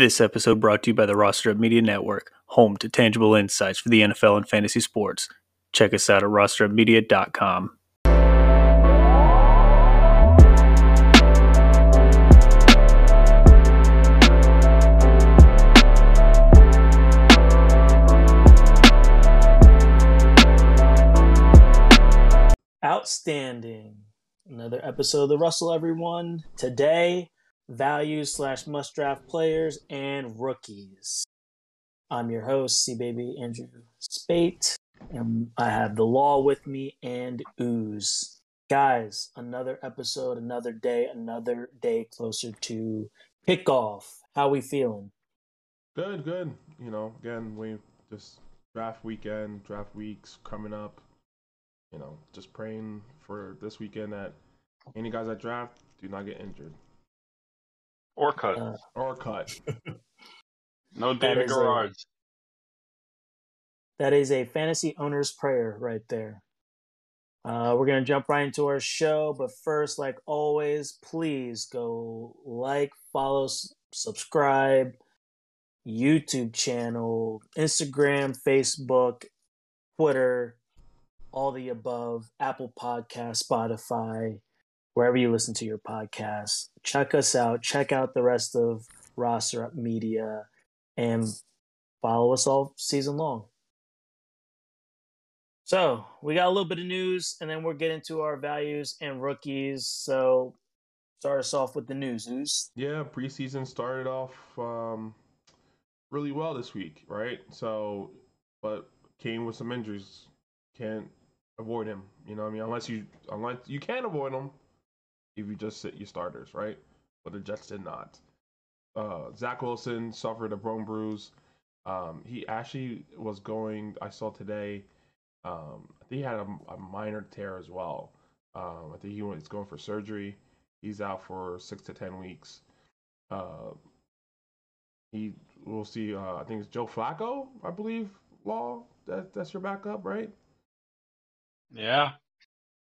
This episode brought to you by the Roster Up Media Network, home to tangible insights for the NFL and fantasy sports. Check us out at rosterupmedia.com. Outstanding. Another episode of the Russell, everyone. Today, values slash must draft players and rookies. I'm your host, C Baby Andrew Spate, and I have the law with me and Ooze. Guys, another episode, another day, another day closer to kickoff. How we feeling? Good, good. You know, again, we just draft weekend, draft weeks coming up. You know, just praying for this weekend that any guys that draft do not get injured or cut Uh, or cut. no David Garage. That is a fantasy owner's prayer right there. Uh, we're going to jump right into our show, but first, like always, please go like, follow, s- subscribe, YouTube channel, Instagram, Facebook, Twitter, all the above, Apple Podcast, Spotify, wherever you listen to your podcasts. Check us out. Check out the rest of Roster Up Media and follow us all season long. So we got a little bit of news, and then we'll get into our values and rookies. So start us off with the news. News. Yeah, preseason started off um, really well this week, right? So, but came with some injuries. Can't avoid him. You know, I mean, unless you unless you can avoid him if you just sit your starters, right? But the Jets did not. Uh, Zach Wilson suffered a bone bruise. Um, he actually was going. I saw today. Um, I think he had a, a minor tear as well. Um, I think he was going for surgery. He's out for six to ten weeks. Uh, he we'll see. Uh, I think it's Joe Flacco, I believe. Law that that's your backup, right? Yeah.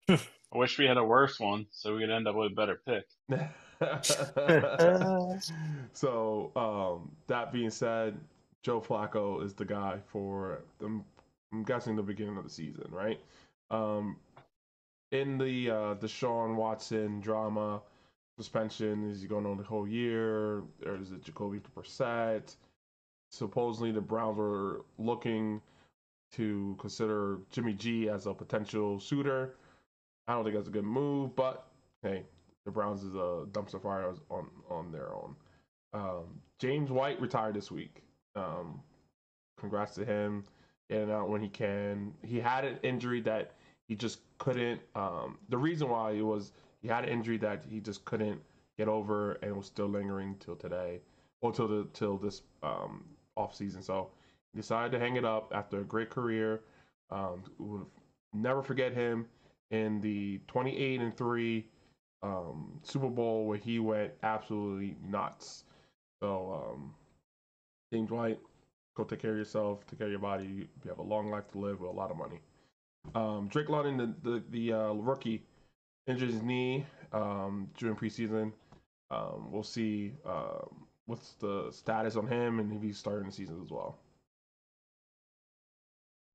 I wish we had a worse one so we could end up with a better pick. so um, that being said, Joe Flacco is the guy for them. I'm guessing the beginning of the season, right? Um, in the uh, Deshaun Watson drama, suspension is he going on the whole year? Or is it Jacoby Brissett? Supposedly the Browns were looking to consider Jimmy G as a potential suitor. I don't think that's a good move, but hey, the Browns is a dumpster fire on on their own. Um, James White retired this week. Um, congrats to him getting out when he can. He had an injury that he just couldn't. Um, the reason why it was he had an injury that he just couldn't get over and was still lingering till today, or till the till this um, off season. So he decided to hang it up after a great career. Um, we'll never forget him in the 28 and three um, Super Bowl where he went absolutely nuts. So, um, James White, go take care of yourself, take care of your body. You have a long life to live with a lot of money. Um, Drake London, the the, the uh, rookie, injured his knee um, during preseason. Um, we'll see uh, what's the status on him and if he's starting the season as well.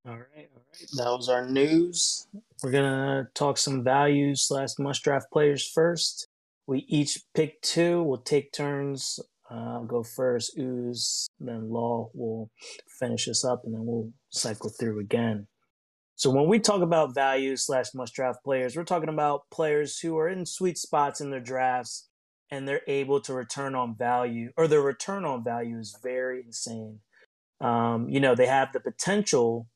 All right, all right. That was our news. We're gonna talk some values slash must draft players first. We each pick two. We'll take turns. Uh, I'll go first. Ooze, then Law will finish us up, and then we'll cycle through again. So when we talk about values slash must draft players, we're talking about players who are in sweet spots in their drafts and they're able to return on value, or their return on value is very insane. Um, you know, they have the potential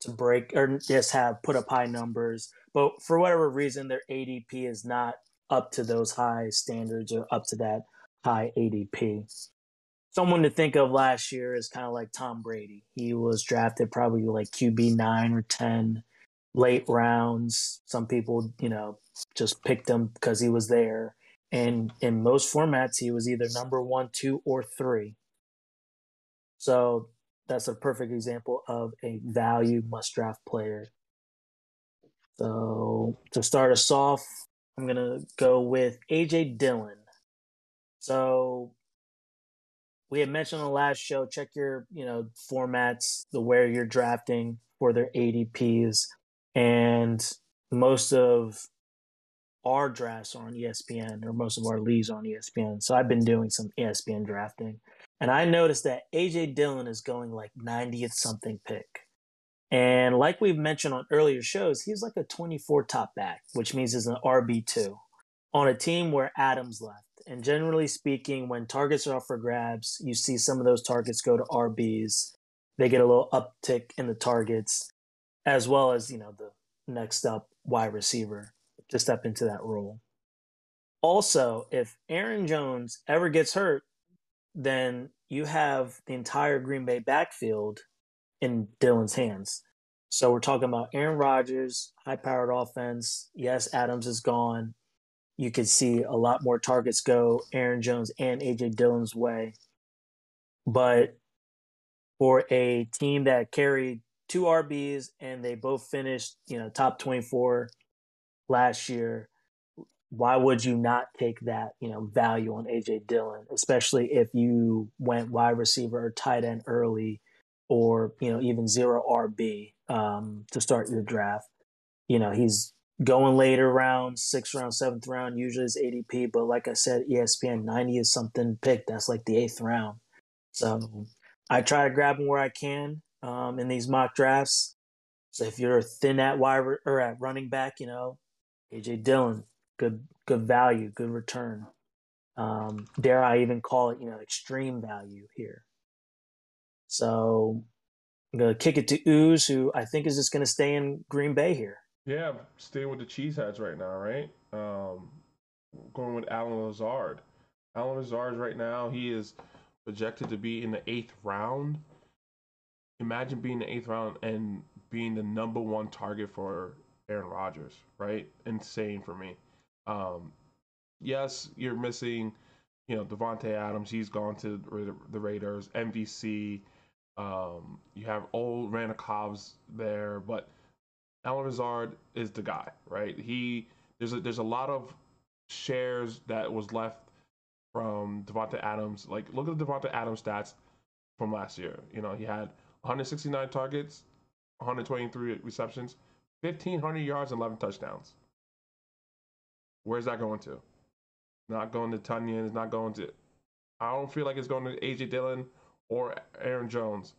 to break or just have put up high numbers, but for whatever reason, their ADP is not up to those high standards or up to that high ADP. Someone to think of last year is kind of like Tom Brady. He was drafted probably like QB nine or ten, late rounds. Some people, you know, just picked him because he was there. And in most formats, he was either number one, two, or three. So that's a perfect example of a mm-hmm. value must draft player. So to start us off, I'm gonna go with AJ Dillon. So we had mentioned on the last show, check your, you know, formats, the where you're drafting for their ADPs. And most of our drafts are on ESPN or most of our leagues are on ESPN. So I've been doing some ESPN drafting. And I noticed that AJ Dillon is going like 90th something pick. And like we've mentioned on earlier shows, he's like a 24 top back, which means he's an RB2 on a team where Adams left. And generally speaking, when targets are up for grabs, you see some of those targets go to RBs. They get a little uptick in the targets, as well as, you know, the next up wide receiver to step into that role. Also, if Aaron Jones ever gets hurt, then you have the entire Green Bay backfield in Dylan's hands. So we're talking about Aaron Rodgers, high powered offense. Yes, Adams is gone. You could see a lot more targets go Aaron Jones and AJ Dillon's way. But for a team that carried two RBs and they both finished, you know, top 24 last year, why would you not take that, you know, value on AJ Dillon, especially if you went wide receiver or tight end early or, you know, even zero RB um, to start your draft. You know, he's going later round, sixth round, seventh round, usually is ADP, but like I said, ESPN 90 is something picked. That's like the eighth round. So I try to grab him where I can um, in these mock drafts. So if you're thin at wide or at running back, you know, AJ Dillon, good good value, good return. Um, dare I even call it, you know, extreme value here. So I'm gonna kick it to Ooze, who I think is just gonna stay in Green Bay here. Yeah, staying with the cheeseheads right now, right? Um, going with Allen Lazard. Allen Lazard right now, he is projected to be in the eighth round. Imagine being the eighth round and being the number one target for Aaron Rodgers, right? Insane for me. Um, yes, you're missing, you know, Davante Adams. He's gone to the Raiders. MVC. Um, you have old Randall Cobbs there, but Allen Lazard is the guy, right? He there's a, there's a lot of shares that was left from Davante Adams. Like look at the Davante Adams stats from last year. You know, he had 169 targets, 123 receptions, 1500 yards, and 11 touchdowns. Where's that going to? Not going to Tonyan. It's not going to. I don't feel like it's going to AJ Dillon or Aaron Jones.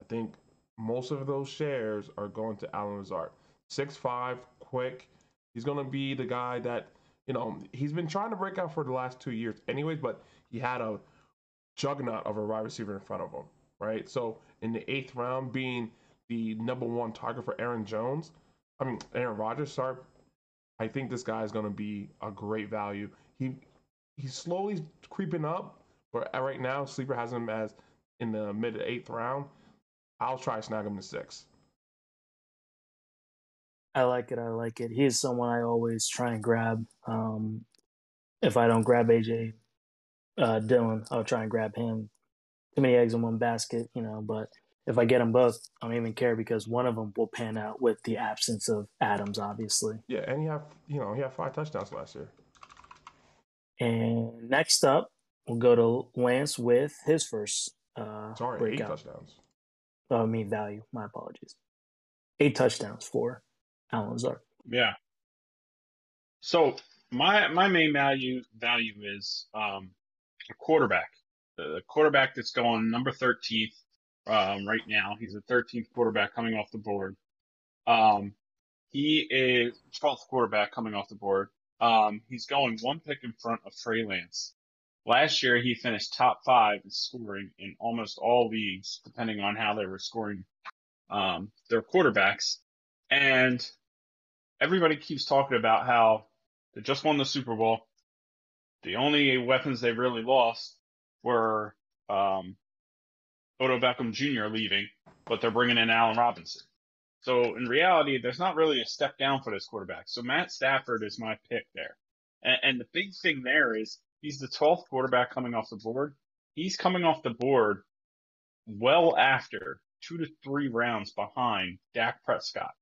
I think most of those shares are going to Allen Lazard. Six five, quick. He's going to be the guy that you know he's been trying to break out for the last two years, anyways. But he had a juggernaut of a wide receiver in front of him, right? So in the eighth round, being the number one target for Aaron Jones, I mean Aaron Rodgers, sorry, I think this guy is going to be a great value. He he's slowly creeping up, but right now sleeper has him as in the mid eighth round. I'll try snag him to six. I like it. I like it. He's someone I always try and grab. Um, if I don't grab AJ uh, Dillon, I'll try and grab him. Too many eggs in one basket, you know. But if I get them both, I don't even care because one of them will pan out with the absence of Adams, obviously. Yeah, and he have you know he had five touchdowns last year. And next up, we'll go to Lance with his first uh, Sorry, breakout. eight touchdowns. Oh, I mean value. My apologies. Eight touchdowns for Allen Lazard. Yeah. So my my main value value is um, a quarterback. The quarterback that's going number thirteenth um, right now. He's the 13th quarterback coming off the board. Um, he is 12th quarterback coming off the board. Um, he's going one pick in front of Trey Lance. Last year, he finished top five in scoring in almost all leagues, depending on how they were scoring um, their quarterbacks. And everybody keeps talking about how they just won the Super Bowl. The only weapons they really lost were um, Odell Beckham Jr. leaving, but they're bringing in Allen Robinson. So in reality, there's not really a step down for this quarterback. So Matt Stafford is my pick there. And, and the big thing there is he's the 12th quarterback coming off the board. He's coming off the board well after two to three rounds behind Dak Prescott,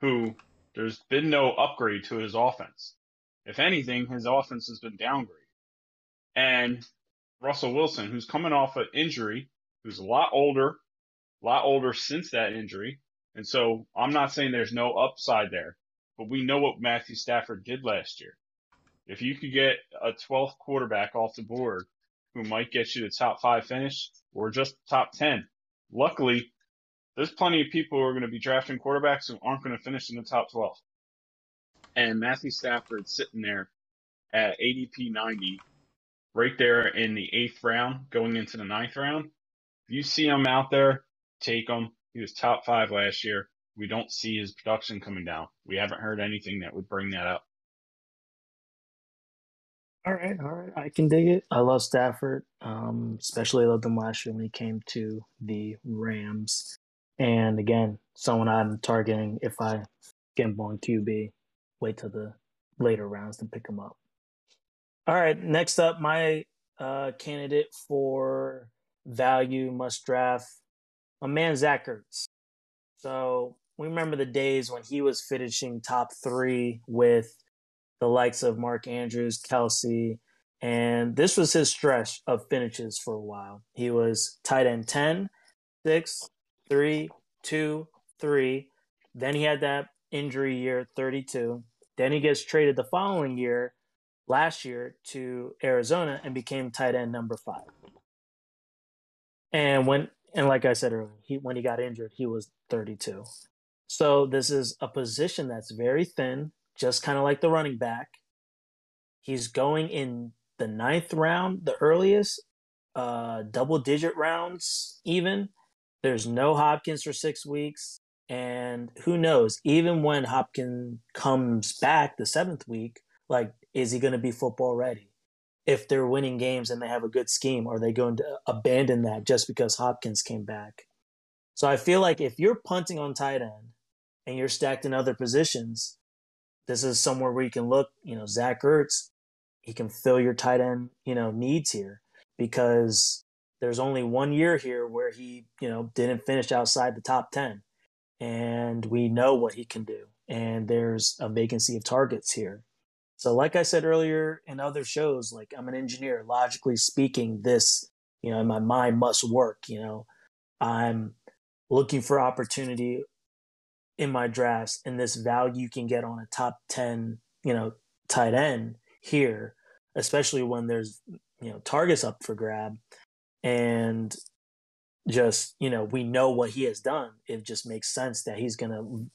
who there's been no upgrade to his offense. If anything, his offense has been downgraded. And Russell Wilson, who's coming off an injury, who's a lot older, a lot older since that injury. And so I'm not saying there's no upside there, but we know what Matthew Stafford did last year. If you could get a 12th quarterback off the board who might get you to top five finish or just top 10, luckily, there's plenty of people who are going to be drafting quarterbacks who aren't going to finish in the top 12. And Matthew Stafford sitting there at ADP 90, right there in the eighth round, going into the ninth round. If you see him out there, take him. He was top five last year. We don't see his production coming down. We haven't heard anything that would bring that up. All right, all right. I can dig it. I love Stafford. Um, especially loved him last year when he came to the Rams. And again, someone I'm targeting if I get on QB, wait till the later rounds to pick him up. All right, next up, my uh, candidate for value must draft, a man Zach Ertz. So we remember the days when he was finishing top three with the likes of Mark Andrews, Kelce, and this was his stretch of finishes for a while. He was tight end 10, 6, 3, 2, 3. Then he had that injury year, 32. Then he gets traded the following year, last year, to Arizona and became tight end number five. And when and like I said earlier, he when he got injured, he was 32. So this is a position that's very thin, just kind of like the running back. He's going in the ninth round, the earliest, uh, double digit rounds, even. There's no Hopkins for six weeks. And who knows, even when Hopkins comes back the seventh week, like, is he going to be football ready? If they're winning games and they have a good scheme, are they going to abandon that just because Hopkins came back? So I feel like if you're punting on tight end and you're stacked in other positions, this is somewhere where you can look, you know, Zach Ertz, he can fill your tight end, you know, needs here because there's only one year here where he, you know, didn't finish outside the top 10. And we know what he can do. And there's a vacancy of targets here. So, like I said earlier in other shows, like I'm an engineer, logically speaking, this, you know, in my mind must work. You know, I'm looking for opportunity in my drafts and this value you can get on a top 10, you know, tight end here, especially when there's, you know, targets up for grab and just, you know, we know what he has done. It just makes sense that he's going to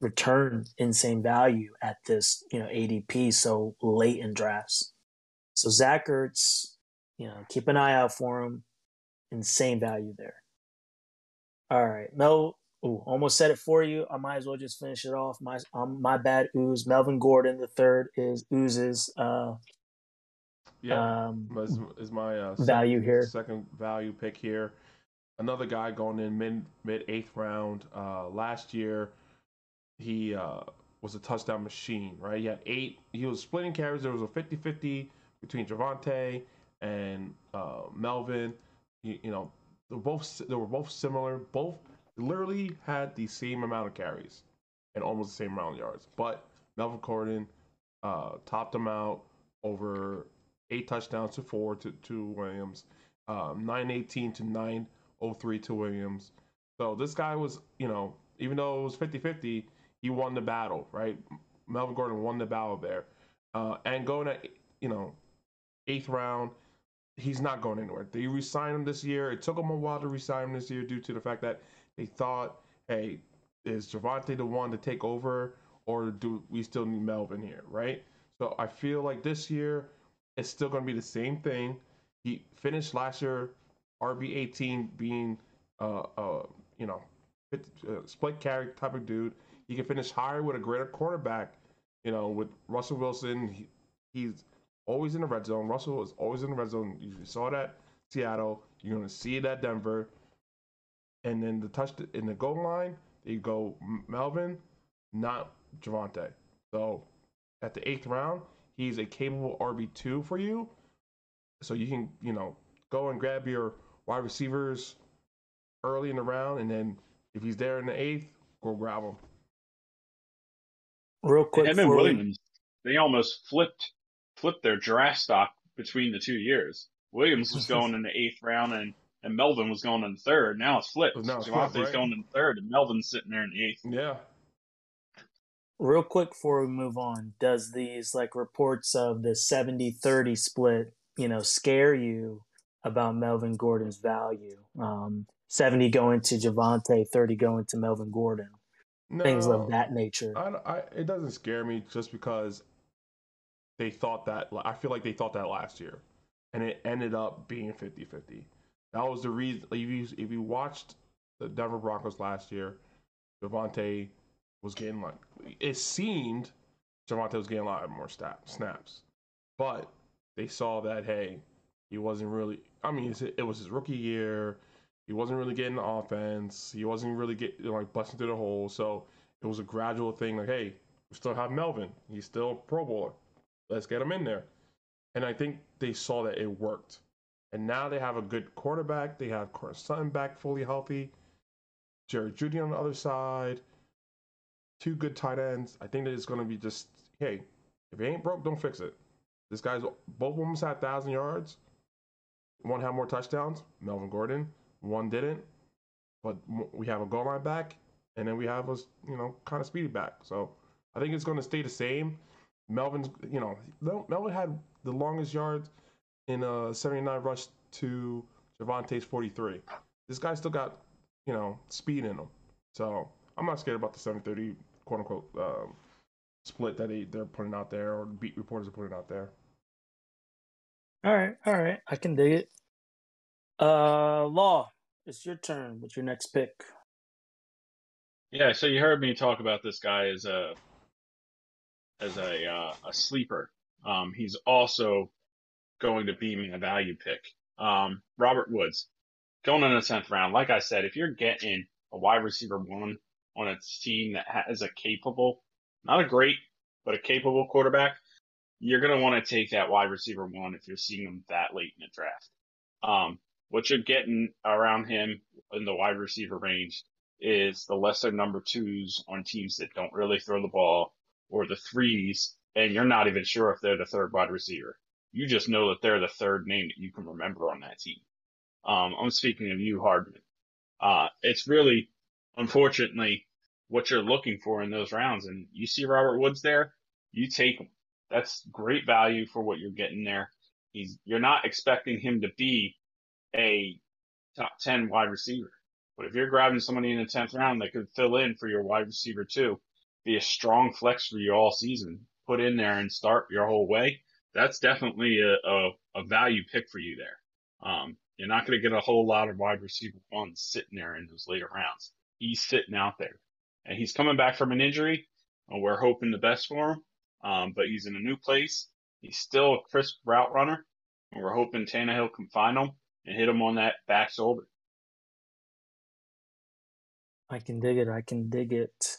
return insane value at this, you know, ADP so late in drafts. So Zach Ertz, you know, keep an eye out for him. Insane value there. All right, Mel, Ooh, almost said it for you. I might as well just finish it off. My um, my bad, ooze. Melvin Gordon the third is oozes. Uh, yeah, um, is, is my uh, value second, here. Second value pick here. Another guy going in mid mid eighth round. Uh, last year, he uh, was a touchdown machine. Right, he had eight. He was splitting carries. There was a 50-50 between Javonte and uh, Melvin. You, you know, they were both they were both similar. Both literally had the same amount of carries and almost the same amount of yards. But Melvin Gordon uh, topped him out over eight touchdowns to four to, to Williams, um, 918 to 903 to Williams. So this guy was, you know, even though it was 50 50, he won the battle, right? Melvin Gordon won the battle there. Uh, and going at, you know, eighth round, he's not going anywhere. They re-signed him this year. It took him a while to re-sign him this year due to the fact that they thought, hey, is Javonte the one to take over, or do we still need Melvin here, right? So I feel like this year it's still going to be the same thing. He finished last year RB eighteen being uh uh you know uh, split carry type of dude. He can finish higher with a greater quarterback. You know, with Russell Wilson, he, he's always in the red zone. Russell is always in the red zone. You saw that Seattle. You're going to see it at Denver and then the touch in the goal line, they go Melvin, not Javonte. So at the eighth round, he's a capable RB two for you. So you can you know go and grab your wide receivers early in the round, and then if he's there in the eighth, go grab him. Real quick, him and Williams, they almost flipped flipped their draft stock between the two years. Williams was going in the eighth round and, and Melvin was going in the third. Now it's flipped. Now it's Javonte's flipped, right? going in the third and Melvin's sitting there in the eighth. Yeah. Real quick before we move on, does these like reports of the 70-30 split, you know, scare you about Melvin Gordon's value? Um, 70 going to Javonte, 30 going to Melvin Gordon. No, Things of that nature. I, I, it doesn't scare me just because they thought that. I feel like they thought that last year, and it ended up being 50-50. That was the reason. If you if you watched the Denver Broncos last year, Javonte was getting like it seemed Javonte was getting a lot more stat, snaps, but they saw that hey, he wasn't really. I mean, it was his rookie year. He wasn't really getting the offense. He wasn't really getting like busting through the hole. So it was a gradual thing. Like, hey, we still have Melvin. He's still Pro Bowler. Let's get him in there. And I think they saw that it worked. And now they have a good quarterback. They have Sutton back fully healthy. Jerry Jeudy on the other side. Two good tight ends. I think that it's going to be just, hey, if it ain't broke, don't fix it. This guy's both of them had 1,000 yards. One had more touchdowns, Melvin Gordon. One didn't. But we have a goal line back, and then we have a, you know, kind of speedy back. So I think it's going to stay the same. Melvin's, you know, Melvin had the longest yards in a 79 rush to Javonte's 43. This guy still got, you know, speed in him. So I'm not scared about the 730 quote unquote um, split that they, they're putting out there or beat reporters are putting out there. All right, all right. I can dig it. Uh Law, it's your turn. What's your next pick? Yeah, so you heard me talk about this guy as a as a uh, a sleeper. Um, he's also going to be my value pick. Um, Robert Woods going in the tenth round. Like I said, if you're getting a wide receiver one on a team that has a capable, not a great, but a capable quarterback, you're going to want to take that wide receiver one if you're seeing him that late in the draft. Um, what you're getting around him in the wide receiver range is the lesser number twos on teams that don't really throw the ball or the threes, and you're not even sure if they're the third wide receiver. You just know that they're the third name that you can remember on that team. Um, I'm speaking of you, Hardman. Uh, it's really, unfortunately, what you're looking for in those rounds. And you see Robert Woods there, you take him. That's great value for what you're getting there. He's, you're not expecting him to be a top 10 wide receiver. But if you're grabbing somebody in the 10th round that could fill in for your wide receiver too, be a strong flex for you all season, put in there and start your whole way, that's definitely a, a, a value pick for you there. Um, you're not going to get a whole lot of wide receiver ones sitting there in those later rounds. He's sitting out there and he's coming back from an injury. And we're hoping the best for him. Um, but he's in a new place. He's still a crisp route runner. And we're hoping Tannehill can find him and hit him on that back shoulder. I can dig it. I can dig it.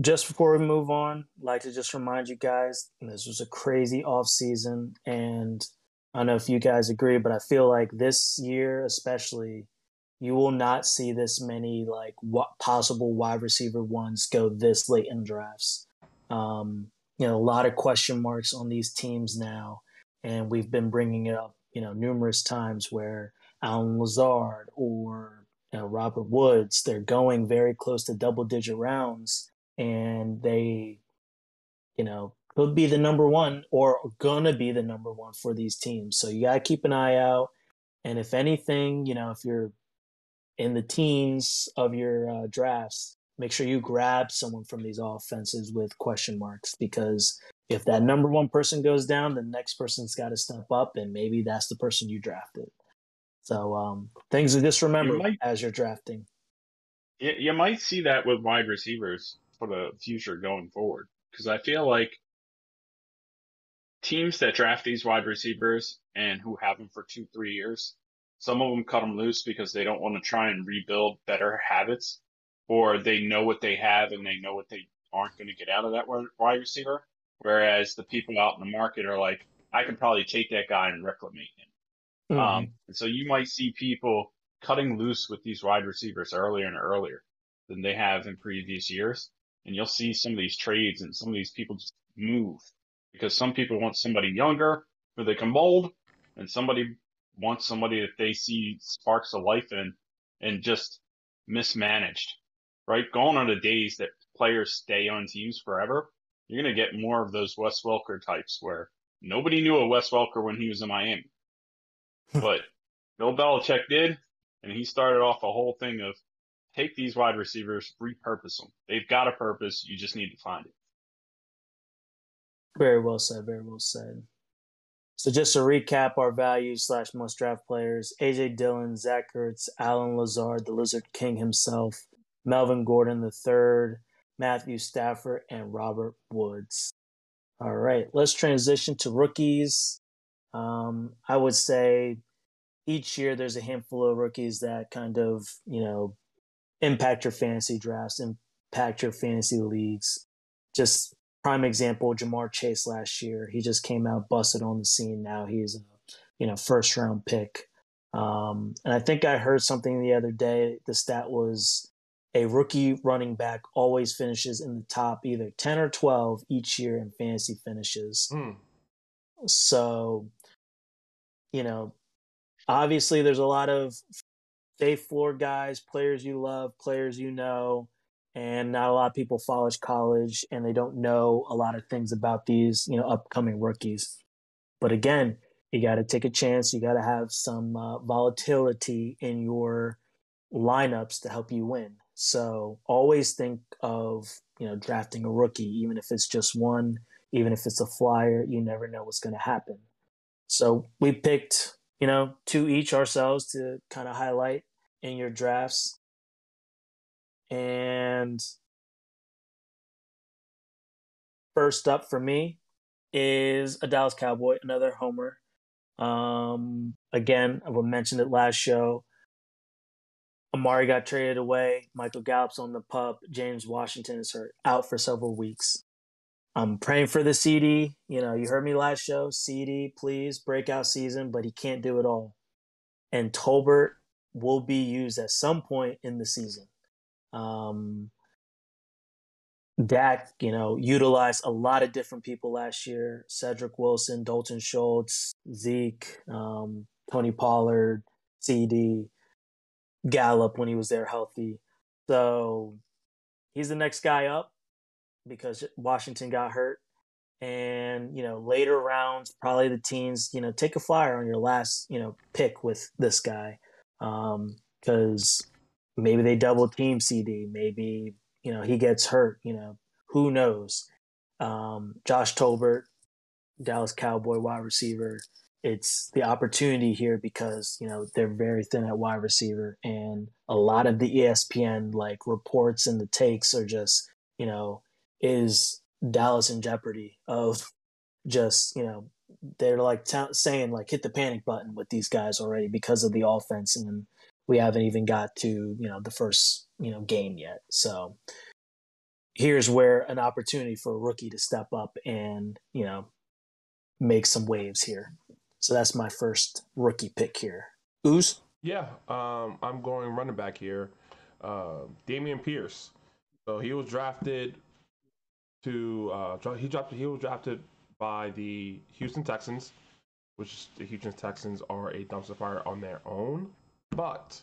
Just before we move on, I'd like to just remind you guys this was a crazy off season, and I don't know if you guys agree, but I feel like this year, especially, you will not see this many like what possible wide receiver ones go this late in drafts. Um, you know, a lot of question marks on these teams now, and we've been bringing it up, you know, numerous times where Allen Lazard or you know, Robert Woods, they're going very close to double digit rounds and they, you know, could be the number one or gonna be the number one for these teams. So you gotta keep an eye out. And if anything, you know, if you're in the teens of your uh, drafts, make sure you grab someone from these offenses with question marks because if that number one person goes down, the next person's got to step up, and maybe that's the person you drafted. So um, things to just remember might- as you're drafting. You, you might see that with wide receivers for the future going forward because I feel like teams that draft these wide receivers and who have them for two, three years, some of them cut them loose because they don't want to try and rebuild better habits or they know what they have and they know what they aren't going to get out of that wide receiver. Whereas the people out in the market are like, I can probably take that guy and reclimate him. Mhm. Um, and so you might see people cutting loose with these wide receivers earlier and earlier than they have in previous years. And you'll see some of these trades and some of these people just move because some people want somebody younger who they can mold, and somebody wants somebody that they see sparks of life in and just mismanaged, right? Gone are the days that players stay on teams forever, you're going to get more of those Wes Welker types where nobody knew a Wes Welker when he was in Miami. but Bill Belichick did, and he started off a whole thing of take these wide receivers, repurpose them. They've got a purpose. You just need to find it. Very well said. Very well said. So just to recap our values slash must draft players: AJ Dillon, Zach Ertz, Allen Lazard, the Lizard King himself, Melvin Gordon the third, Matthew Stafford, and Robert Woods. All right, let's transition to rookies. Um, I would say each year there's a handful of rookies that kind of you know impact your fantasy drafts, impact your fantasy leagues. Just prime example, Ja'Marr Chase last year. He just came out busted on the scene. Now he's a you know first round pick. Um, and I think I heard something the other day. The stat was a rookie running back always finishes in the top either 10 or 12 each year in fantasy finishes. Mm. So, you know, obviously there's a lot of safe floor guys, players you love, players you know, and not a lot of people follow college and they don't know a lot of things about these, you know, upcoming rookies. But again, you got to take a chance. You got to have some uh, volatility in your lineups to help you win. So always think of, you know, drafting a rookie, even if it's just one, even if it's a flyer, you never know what's going to happen. So we picked, you know, two each ourselves to kind of highlight in your drafts. And first up for me is a Dallas Cowboy, another homer. Um, again, I mentioned it last show. Amari got traded away. Michael Gallup's on the pup. James Washington is hurt, out for several weeks. I'm praying for the CD. You know, you heard me last show. CD, please, breakout season, but he can't do it all. And Tolbert will be used at some point in the season. Um, Dak, you know, utilized a lot of different people last year Cedric Wilson, Dalton Schultz, Zeke, um, Tony Pollard, CD, Gallup when he was there healthy. So he's the next guy up because Washington got hurt. And, you know, later rounds, probably the teens, you know, take a flyer on your last, you know, pick with this guy Um, because um, maybe they double team CD, maybe you know he gets hurt. You know who knows? Um, Josh Tolbert, Dallas Cowboy wide receiver. It's the opportunity here because you know they're very thin at wide receiver, and a lot of the ESPN like reports and the takes are just you know is Dallas in jeopardy of just you know they're like t- saying like hit the panic button with these guys already because of the offense and we haven't even got to you know the first you know game yet. So here's where an opportunity for a rookie to step up and you know make some waves here so that's my first rookie pick here ooze yeah um, i'm going running back here uh, Dameon Pierce so he was drafted to uh, he dropped he was drafted by the Houston Texans, which the Houston Texans are a dumpster fire on their own. But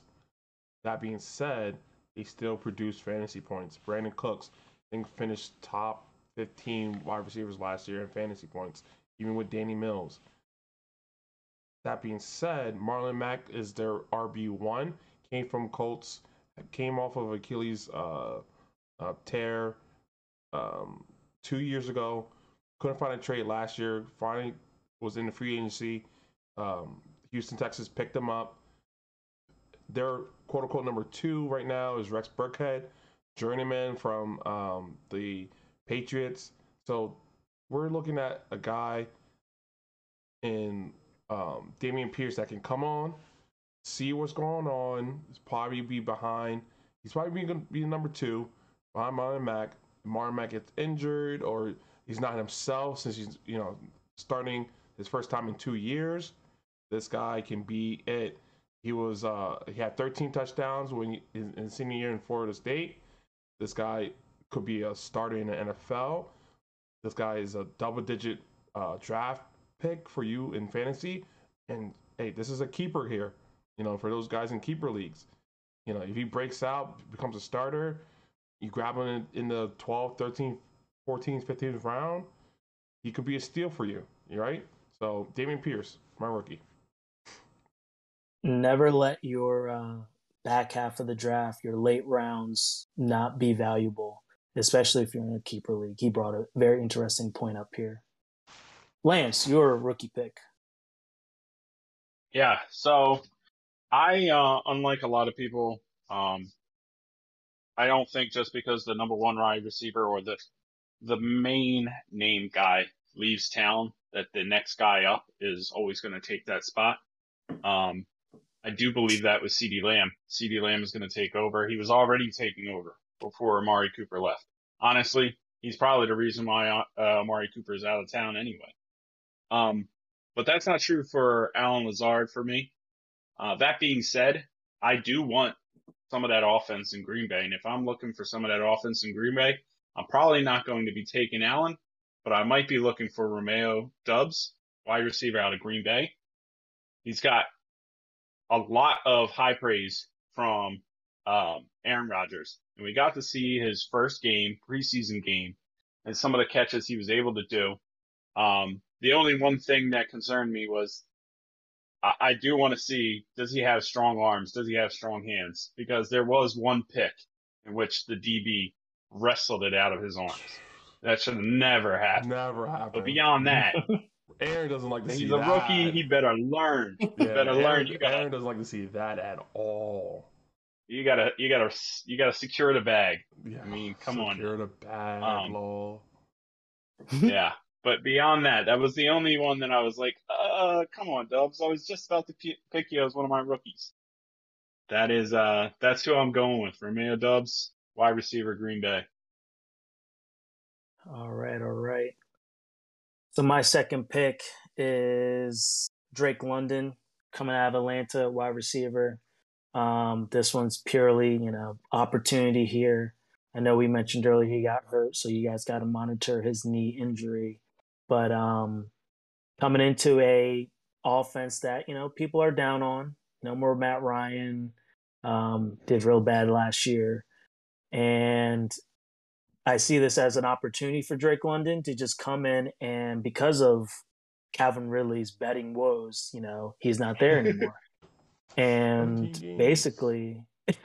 that being said, they still produce fantasy points. Brandin Cooks, I think, finished top 15 wide receivers last year in fantasy points, even with Danny Mills. That being said, Marlon Mack is their RB1, came from Colts, came off of Achilles uh, uh, tear um, two years ago couldn't find a trade last year. Finally was in the free agency. Um, Houston, Texas picked him up. Their quote unquote number two right now is Rex Burkhead, journeyman from um, the Patriots. So we're looking at a guy in um, Dameon Pierce that can come on, see what's going on. He's probably be behind. He's probably going to be number two behind Marlon Mack. Marlon Mack gets injured or He's not himself since he's you know starting his first time in two years. This guy can be it. He was uh, he had 13 touchdowns when he, in, senior year in Florida State. This guy could be a starter in the NFL. This guy is a double digit uh, draft pick for you in fantasy. And hey, this is a keeper here. You know, for those guys in keeper leagues. You know, if he breaks out, becomes a starter, you grab him in, the 12th, 13th, 14th, 15th round, he could be a steal for you. Right? So Dameon Pierce, my rookie. Never let your uh, back half of the draft, your late rounds, not be valuable, especially if you're in a keeper league. He brought a very interesting point up here. Lance, your rookie pick. Yeah, so I, uh, unlike a lot of people, um, I don't think just because the number one wide receiver or the the main name guy leaves town that the next guy up is always going to take that spot. Um, I do believe that with CeeDee Lamb. CeeDee Lamb is going to take over. He was already taking over before Amari Cooper left. Honestly, he's probably the reason why uh, Amari Cooper is out of town anyway. Um, but that's not true for Allen Lazard for me. Uh, that being said, I do want some of that offense in Green Bay. And if I'm looking for some of that offense in Green Bay, I'm probably not going to be taking Allen, but I might be looking for Romeo Doubs, wide receiver out of Green Bay. He's got a lot of high praise from um, Aaron Rodgers, and we got to see his first game, preseason game, and some of the catches he was able to do. Um, the only one thing that concerned me was I, I do want to see does he have strong arms? Does he have strong hands? Because there was one pick in which the DB wrestled it out of his arms. That should have never happened. Never happened. But beyond that, Aaron doesn't like to he's see a that. rookie. He better learn. Yeah, better Aaron, learn. You gotta, Aaron doesn't like to see that at all. you gotta, you gotta, you gotta secure the bag. Yeah, I mean, come on. Secure the bag, Um, lol. yeah. But beyond that, that was the only one that I was like, uh, come on, Doubs. I was just about to pick you as one of my rookies. That is, uh, that's who I'm going with. Romeo Doubs, wide receiver, Green Bay. All right, all right. So my second pick is Drake London coming out of Atlanta, wide receiver. Um, this one's purely, you know, opportunity here. I know we mentioned earlier he got hurt, so you guys got to monitor his knee injury. But um, coming into a offense that you know people are down on. No more Matt Ryan. Um, did real bad last year, and I see this as an opportunity for Drake London to just come in and because of Calvin Ridley's betting woes, you know, he's not there anymore. and basically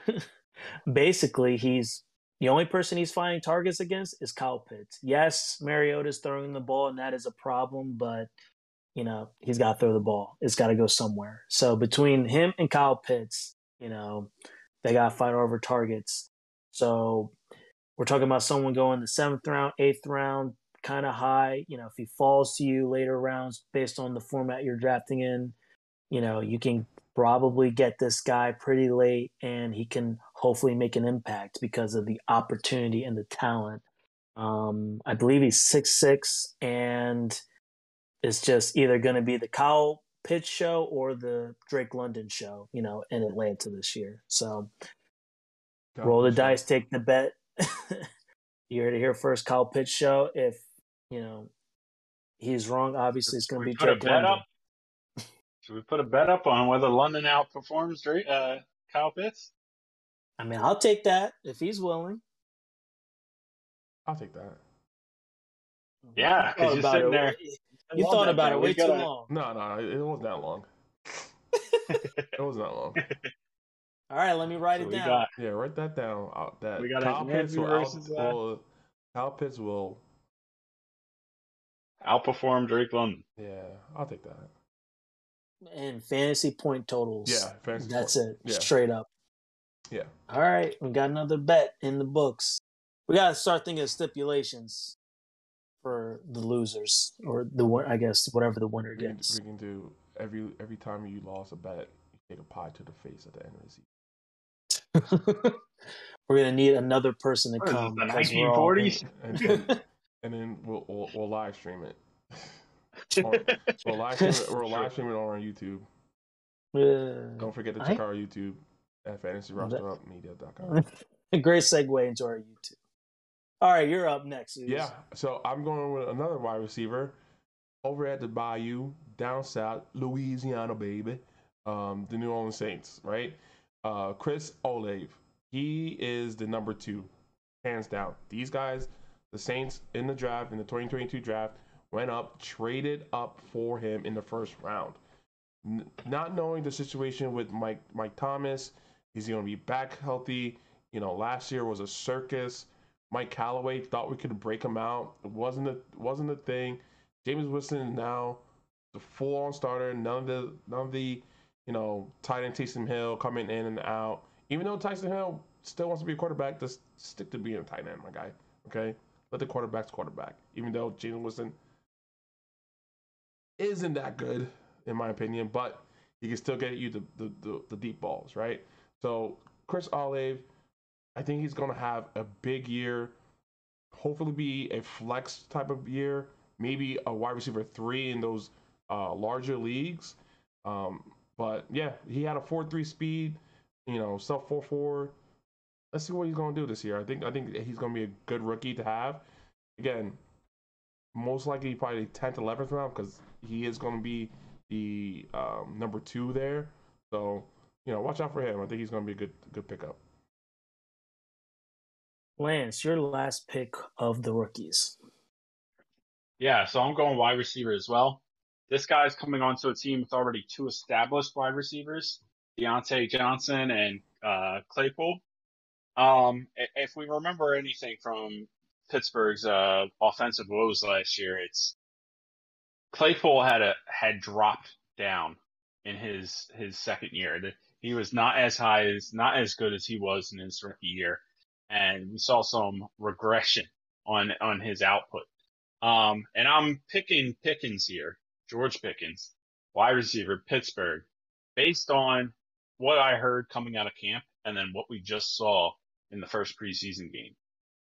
basically he's the only person he's finding targets against is Kyle Pitts. Yes, Mariota's throwing the ball and that is a problem, but you know, he's got to throw the ball. It's got to go somewhere. So between him and Kyle Pitts, you know, they got to fight over targets. So we're talking about someone going the seventh round, eighth round, kind of high. You know, if he falls to you later rounds based on the format you're drafting in, you know, you can probably get this guy pretty late and he can hopefully make an impact because of the opportunity and the talent. Um, I believe he's six six and it's just either going to be the Kyle Pitts show or the Drake London show, you know, in Atlanta this year. So roll the dice, take the bet. you heard it here first. Kyle Pitts show. If you know he's wrong, obviously it's going to be Drake London. up. Should we put a bet up on whether London outperforms uh, Kyle Pitts? I mean, I'll take that if he's willing. I'll take that. Yeah, You thought 'cause you're about sitting it- there. You thought that, about it We way too gotta- long. No, no, it it wasn't that long. It wasn't that long. All right, let me write So it down. got Yeah, write that down. Uh, that We got Kyle Pitts will, out, will Kyle Pitts will. outperform Drake London. Yeah, I'll take that. And fantasy point totals. Yeah, fantasy That's point. it. Yeah. Straight up. Yeah. All right, we got another bet in the books. We got to start thinking of stipulations for the losers or the win- I guess whatever the winner We can, gets. we can do every every time you lost a bet, you take a pie to the face at the end of the season. we're gonna need another person to come. the because we're all- 1940s? And, and, and then we'll, we'll we'll live stream it. Or- We'll live streaming, it. We'll live stream it on our YouTube. Uh, Don't forget to I- check our YouTube at fantasyrosterupmedia.com. a great segue into our YouTube. All right, you're up next. Ooze. Yeah, so I'm going with another wide receiver. over at the Bayou, down south, Louisiana, baby, um, the New Orleans Saints, right? Uh, Chris Olave, he is the number two, hands down. These guys, the Saints in the draft, in the 2022 draft, went up, traded up for him in the first round. N- not knowing the situation with Mike Mike Thomas, he's going to be back healthy. You know, last year was a circus. Mike Callaway thought we could break him out. It wasn't a wasn't a thing. Jameis Winston now the full on starter. None of the none of the you know tight end Taysom Hill coming in and out. Even though Taysom Hill still wants to be a quarterback, just stick to being a tight end, my guy. Okay, let the quarterback's quarterback. Even though Jameis Winston isn't that good in my opinion, but he can still get you the the, the, the deep balls, right? So Chris Olave, I think he's going to have a big year. Hopefully, be a flex type of year. Maybe a wide receiver three in those uh, larger leagues. Um, but yeah, he had a four three speed. You know, sub four four. Let's see what he's going to do this year. I think I think he's going to be a good rookie to have. Again, most likely probably 10th, 11th round because he is going to be the um, number two there. So you know, watch out for him. I think he's going to be a good good pickup. Lance, your last pick of the rookies. Yeah, so I'm going wide receiver as well. This guy's coming onto a team with already two established wide receivers, Diontae Johnson and uh, Claypool. Um, if we remember anything from Pittsburgh's uh, offensive woes last year, it's Claypool had a had dropped down in his his second year. He was not as high as not as good as he was in his rookie year, and we saw some regression on on his output. Um, and I'm picking Pickens here, George Pickens, wide receiver, Pittsburgh, based on what I heard coming out of camp and then what we just saw in the first preseason game.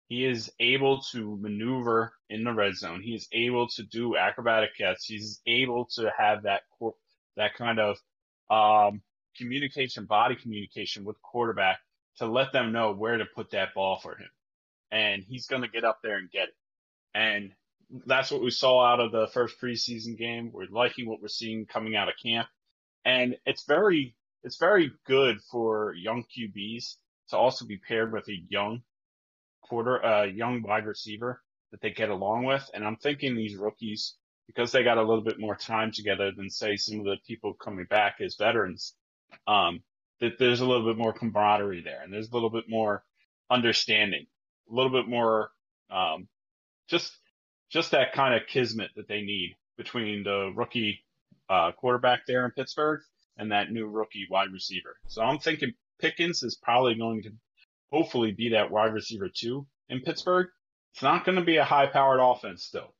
He is able to maneuver in the red zone. He is able to do acrobatic cuts. He's able to have that that kind of um, communication, body communication with quarterback to let them know where to put that ball for him. And he's going to get up there and get it. And that's what we saw out of the first preseason game. We're liking what we're seeing coming out of camp. And it's very, it's very good for young QBs to also be paired with a young quarter, uh, young wide receiver that they get along with. And I'm thinking these rookies, because they got a little bit more time together than say some of the people coming back as veterans, um, that there's a little bit more camaraderie there and there's a little bit more understanding, a little bit more, um, just, just that kind of kismet that they need between the rookie, uh, quarterback there in Pittsburgh and that new rookie wide receiver. So I'm thinking Pickens is probably going to hopefully be that wide receiver two in Pittsburgh. It's not going to be a high powered offense still,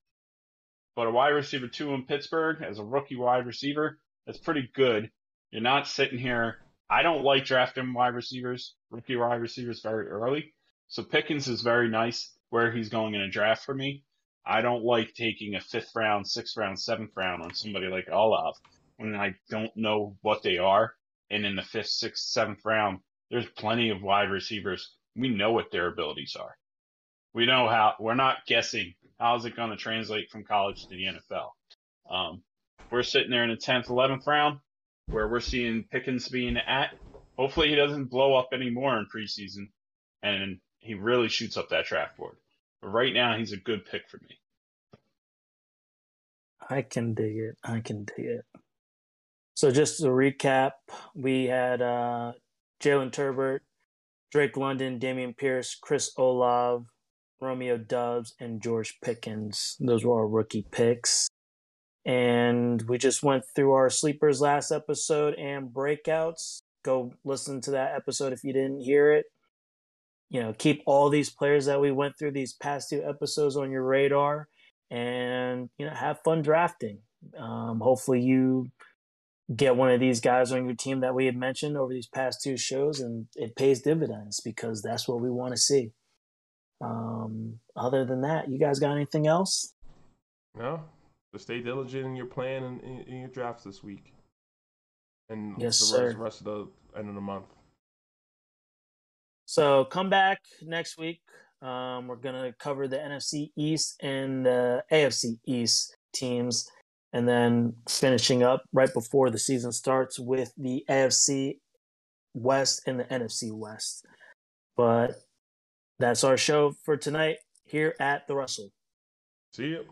but a wide receiver two in Pittsburgh as a rookie wide receiver, that's pretty good. You're not sitting here. I don't like drafting wide receivers, rookie wide receivers very early. So Pickens is very nice where he's going in a draft for me. I don't like taking a fifth round, sixth round, seventh round on somebody like Olave when I don't know what they are. And in the fifth, sixth, seventh round, there's plenty of wide receivers. We know what their abilities are. We know how, we're not guessing how is it going to translate from college to the NFL. Um, we're sitting there in the 10th, 11th round where we're seeing Pickens being at. Hopefully he doesn't blow up anymore in preseason and he really shoots up that draft board. But right now he's a good pick for me. I can dig it. I can dig it. So just to recap, we had uh, Jalen Tolbert, Drake London, Dameon Pierce, Chris Olave, Romeo Doubs, and George Pickens. Those were our rookie picks. And we just went through our sleepers last episode and breakouts. Go listen to that episode if you didn't hear it. You know, keep all these players that we went through these past two episodes on your radar and, you know, have fun drafting. Um, hopefully you get one of these guys on your team that we had mentioned over these past two shows and it pays dividends because that's what we want to see. Um, other than that, you guys got anything else? No. But stay diligent in your plan and in, in, your drafts this week. And yes, the rest, rest of the end of the month. So come back next week. Um, we're gonna cover the NFC East and the AFC East teams and then finishing up right before the season starts with the AFC West and the NFC West. But that's our show for tonight here at the Russell. See you.